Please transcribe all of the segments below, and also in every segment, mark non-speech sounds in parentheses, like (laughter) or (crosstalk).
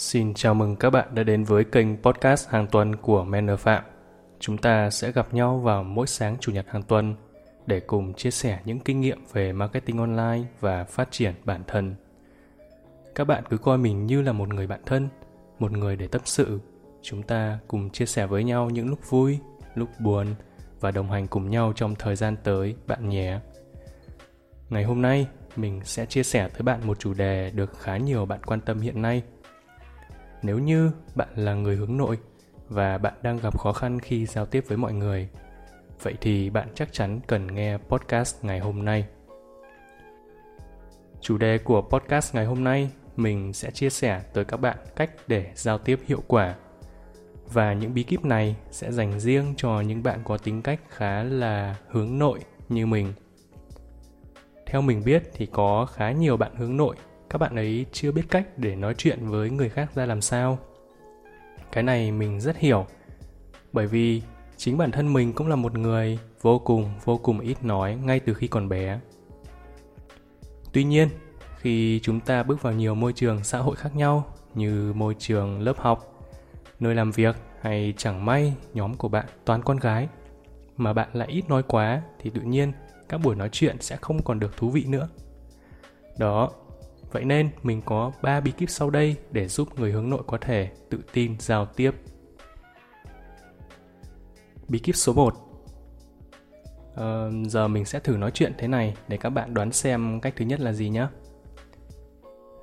Xin chào mừng các bạn đã đến với kênh podcast hàng tuần của Manner Phạm. Chúng ta sẽ gặp nhau vào mỗi sáng chủ nhật hàng tuần để cùng chia sẻ những kinh nghiệm về marketing online và phát triển bản thân. Các bạn cứ coi mình như là một người bạn thân, một người để tâm sự. Chúng ta cùng chia sẻ với nhau những lúc vui, lúc buồn và đồng hành cùng nhau trong thời gian tới bạn nhé. Ngày hôm nay, mình sẽ chia sẻ tới bạn một chủ đề được khá nhiều bạn quan tâm hiện nay. Nếu như bạn là người hướng nội và bạn đang gặp khó khăn khi giao tiếp với mọi người, vậy thì bạn chắc chắn cần nghe podcast ngày hôm nay. Chủ đề của podcast ngày hôm nay mình sẽ chia sẻ tới các bạn cách để giao tiếp hiệu quả và những bí kíp này sẽ dành riêng cho những bạn có tính cách khá là hướng nội như mình theo mình biết thì có khá nhiều bạn hướng nội các bạn ấy chưa biết cách để nói chuyện với người khác ra làm sao cái này mình rất hiểu bởi vì chính bản thân mình cũng là một người vô cùng vô cùng ít nói ngay từ khi còn bé tuy nhiên khi chúng ta bước vào nhiều môi trường xã hội khác nhau như môi trường lớp học nơi làm việc hay chẳng may nhóm của bạn toàn con gái mà bạn lại ít nói quá thì tự nhiên các buổi nói chuyện sẽ không còn được thú vị nữa. Đó, vậy nên mình có 3 bí kíp sau đây để giúp người hướng nội có thể tự tin giao tiếp. Bí kíp số 1 ờ, Giờ mình sẽ thử nói chuyện thế này để các bạn đoán xem cách thứ nhất là gì nhé.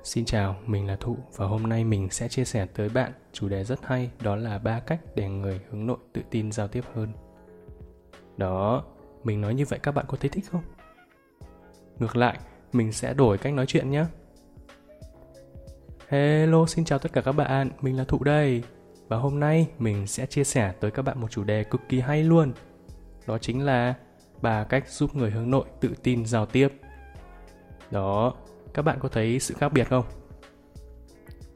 Xin chào, mình là Thụ và hôm nay mình sẽ chia sẻ tới bạn chủ đề rất hay đó là ba cách để người hướng nội tự tin giao tiếp hơn. Đó, mình nói như vậy các bạn có thấy thích không? Ngược lại, mình sẽ đổi cách nói chuyện nhé. Hello, xin chào tất cả các bạn, mình là Thụ đây. Và hôm nay mình sẽ chia sẻ tới các bạn một chủ đề cực kỳ hay luôn. Đó chính là ba cách giúp người hướng nội tự tin giao tiếp. Đó, các bạn có thấy sự khác biệt không?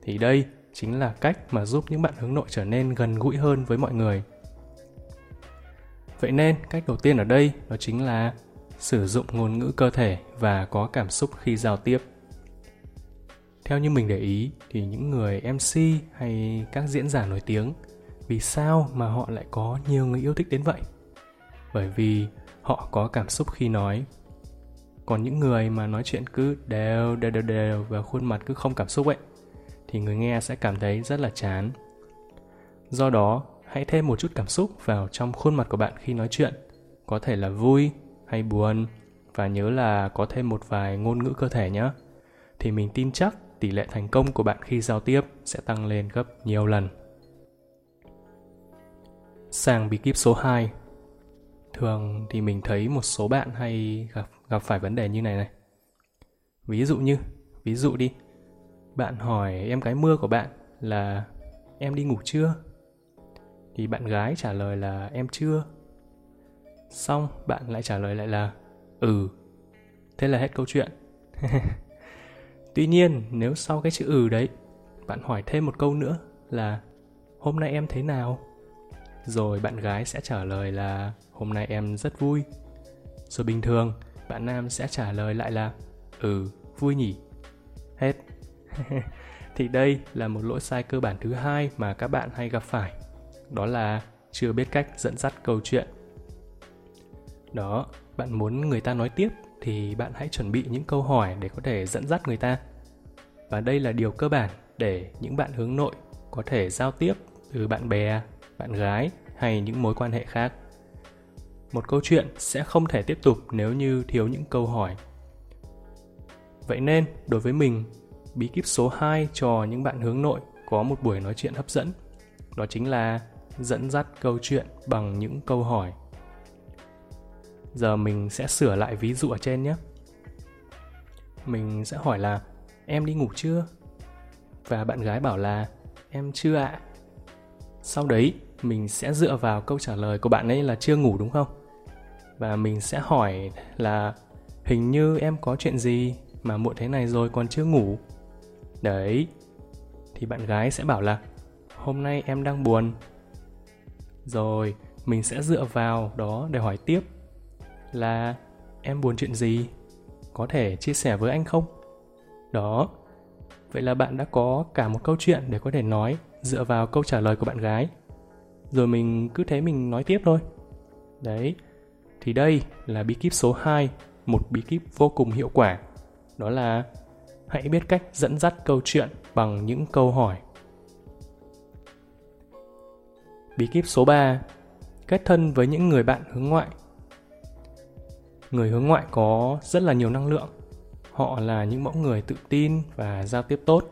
Thì đây chính là cách mà giúp những bạn hướng nội trở nên gần gũi hơn với mọi người Vậy nên, cách đầu tiên ở đây đó chính là sử dụng ngôn ngữ cơ thể và có cảm xúc khi giao tiếp. Theo như mình để ý thì những người MC hay các diễn giả nổi tiếng vì sao mà họ lại có nhiều người yêu thích đến vậy? Bởi vì họ có cảm xúc khi nói. Còn những người mà nói chuyện cứ đều đều đều đều và khuôn mặt cứ không cảm xúc ấy thì người nghe sẽ cảm thấy rất là chán. Do đó, hãy thêm một chút cảm xúc vào trong khuôn mặt của bạn khi nói chuyện có thể là vui hay buồn và nhớ là có thêm một vài ngôn ngữ cơ thể nhé thì mình tin chắc tỷ lệ thành công của bạn khi giao tiếp sẽ tăng lên gấp nhiều lần. Sang bí kíp số 2 Thường thì mình thấy một số bạn hay gặp gặp phải vấn đề như này này. Ví dụ như, ví dụ đi, bạn hỏi em gái mưa của bạn là em đi ngủ chưa? thì bạn gái trả lời là em chưa xong bạn lại trả lời lại là ừ thế là hết câu chuyện (laughs) tuy nhiên, nếu sau cái chữ ừ đấy, bạn hỏi thêm một câu nữa là, hôm nay em thế nào? Rồi bạn gái sẽ trả lời là, hôm nay em rất vui. Rồi bình thường, bạn nam sẽ trả lời lại là ừ vui nhỉ. Hết. (laughs) Thì đây là một lỗi sai cơ bản thứ hai mà các bạn hay gặp phải. Đó là chưa biết cách dẫn dắt câu chuyện. Đó, bạn muốn người ta nói tiếp thì bạn hãy chuẩn bị những câu hỏi để có thể dẫn dắt người ta. Và đây là điều cơ bản để những bạn hướng nội có thể giao tiếp từ bạn bè, bạn gái hay những mối quan hệ khác. Một câu chuyện sẽ không thể tiếp tục nếu như thiếu những câu hỏi. Vậy nên, đối với mình, bí kíp số 2 cho những bạn hướng nội có một buổi nói chuyện hấp dẫn, đó chính là dẫn dắt câu chuyện bằng những câu hỏi giờ mình sẽ sửa lại ví dụ ở trên nhé. Mình sẽ hỏi là, em đi ngủ chưa? Và bạn gái bảo là, em chưa ạ. Sau đấy, mình sẽ dựa vào câu trả lời của bạn ấy là chưa ngủ đúng không? Và mình sẽ hỏi là, hình như em có chuyện gì mà muộn thế này rồi còn chưa ngủ? Đấy, thì bạn gái sẽ bảo là, hôm nay em đang buồn. Rồi, mình sẽ dựa vào đó để hỏi tiếp là em buồn chuyện gì có thể chia sẻ với anh không đó Vậy là bạn đã có cả một câu chuyện để có thể nói dựa vào câu trả lời của bạn gái. Rồi mình cứ thế mình nói tiếp thôi. Đấy, thì đây là bí kíp số 2, một bí kíp vô cùng hiệu quả. Đó là hãy biết cách dẫn dắt câu chuyện bằng những câu hỏi. Bí kíp số 3, kết thân với những người bạn hướng ngoại. Người hướng ngoại có rất là nhiều năng lượng. Họ là những mẫu người tự tin và giao tiếp tốt.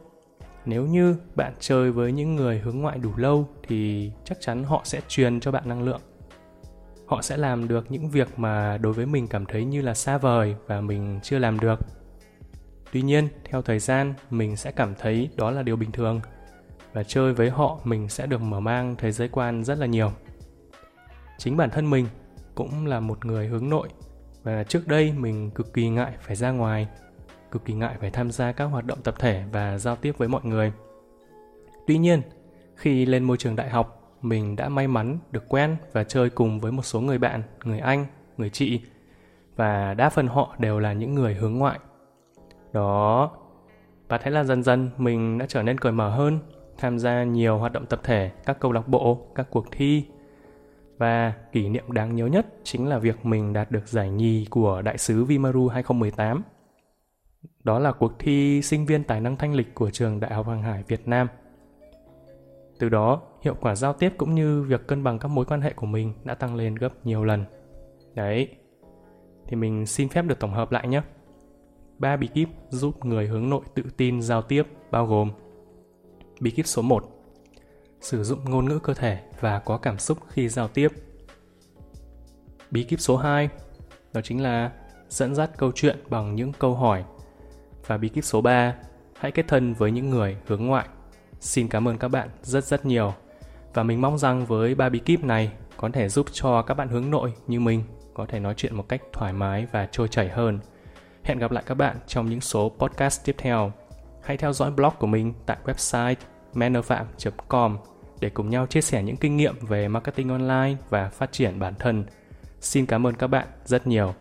Nếu như bạn chơi với những người hướng ngoại đủ lâu thì chắc chắn họ sẽ truyền cho bạn năng lượng họ sẽ làm được những việc mà đối với mình cảm thấy như là xa vời và mình chưa làm được tuy nhiên, theo thời gian, mình sẽ cảm thấy đó là điều bình thường và chơi với họ, mình sẽ được mở mang thế giới quan rất là nhiều chính bản thân mình cũng là một người hướng nội và trước đây mình cực kỳ ngại phải ra ngoài cực kỳ ngại phải tham gia các hoạt động tập thể và giao tiếp với mọi người tuy nhiên khi lên môi trường đại học mình đã may mắn được quen và chơi cùng với một số người bạn, người anh, người chị và đa phần họ đều là những người hướng ngoại. Đó, và thế là dần dần mình đã trở nên cởi mở hơn, tham gia nhiều hoạt động tập thể, các câu lạc bộ, các cuộc thi. Và kỷ niệm đáng nhớ nhất chính là việc mình đạt được giải nhì của Đại sứ Vimaru 2018. Đó là cuộc thi sinh viên tài năng thanh lịch của trường Đại học Hàng hải Việt Nam – từ đó, hiệu quả giao tiếp cũng như việc cân bằng các mối quan hệ của mình đã tăng lên gấp nhiều lần. Đấy. Thì mình xin phép được tổng hợp lại nhé. Ba bí kíp giúp người hướng nội tự tin giao tiếp bao gồm Bí kíp số 1 Sử dụng ngôn ngữ cơ thể và có cảm xúc khi giao tiếp Bí kíp số 2 Đó chính là dẫn dắt câu chuyện bằng những câu hỏi Và bí kíp số 3 Hãy kết thân với những người hướng ngoại Xin cảm ơn các bạn rất rất nhiều. Và mình mong rằng với ba bí kíp này có thể giúp cho các bạn hướng nội như mình, có thể nói chuyện một cách thoải mái và trôi chảy hơn. Hẹn gặp lại các bạn trong những số podcast tiếp theo. Hãy theo dõi blog của mình tại website mannerpham.com để cùng nhau chia sẻ những kinh nghiệm về marketing online và phát triển bản thân. Xin cảm ơn các bạn rất nhiều.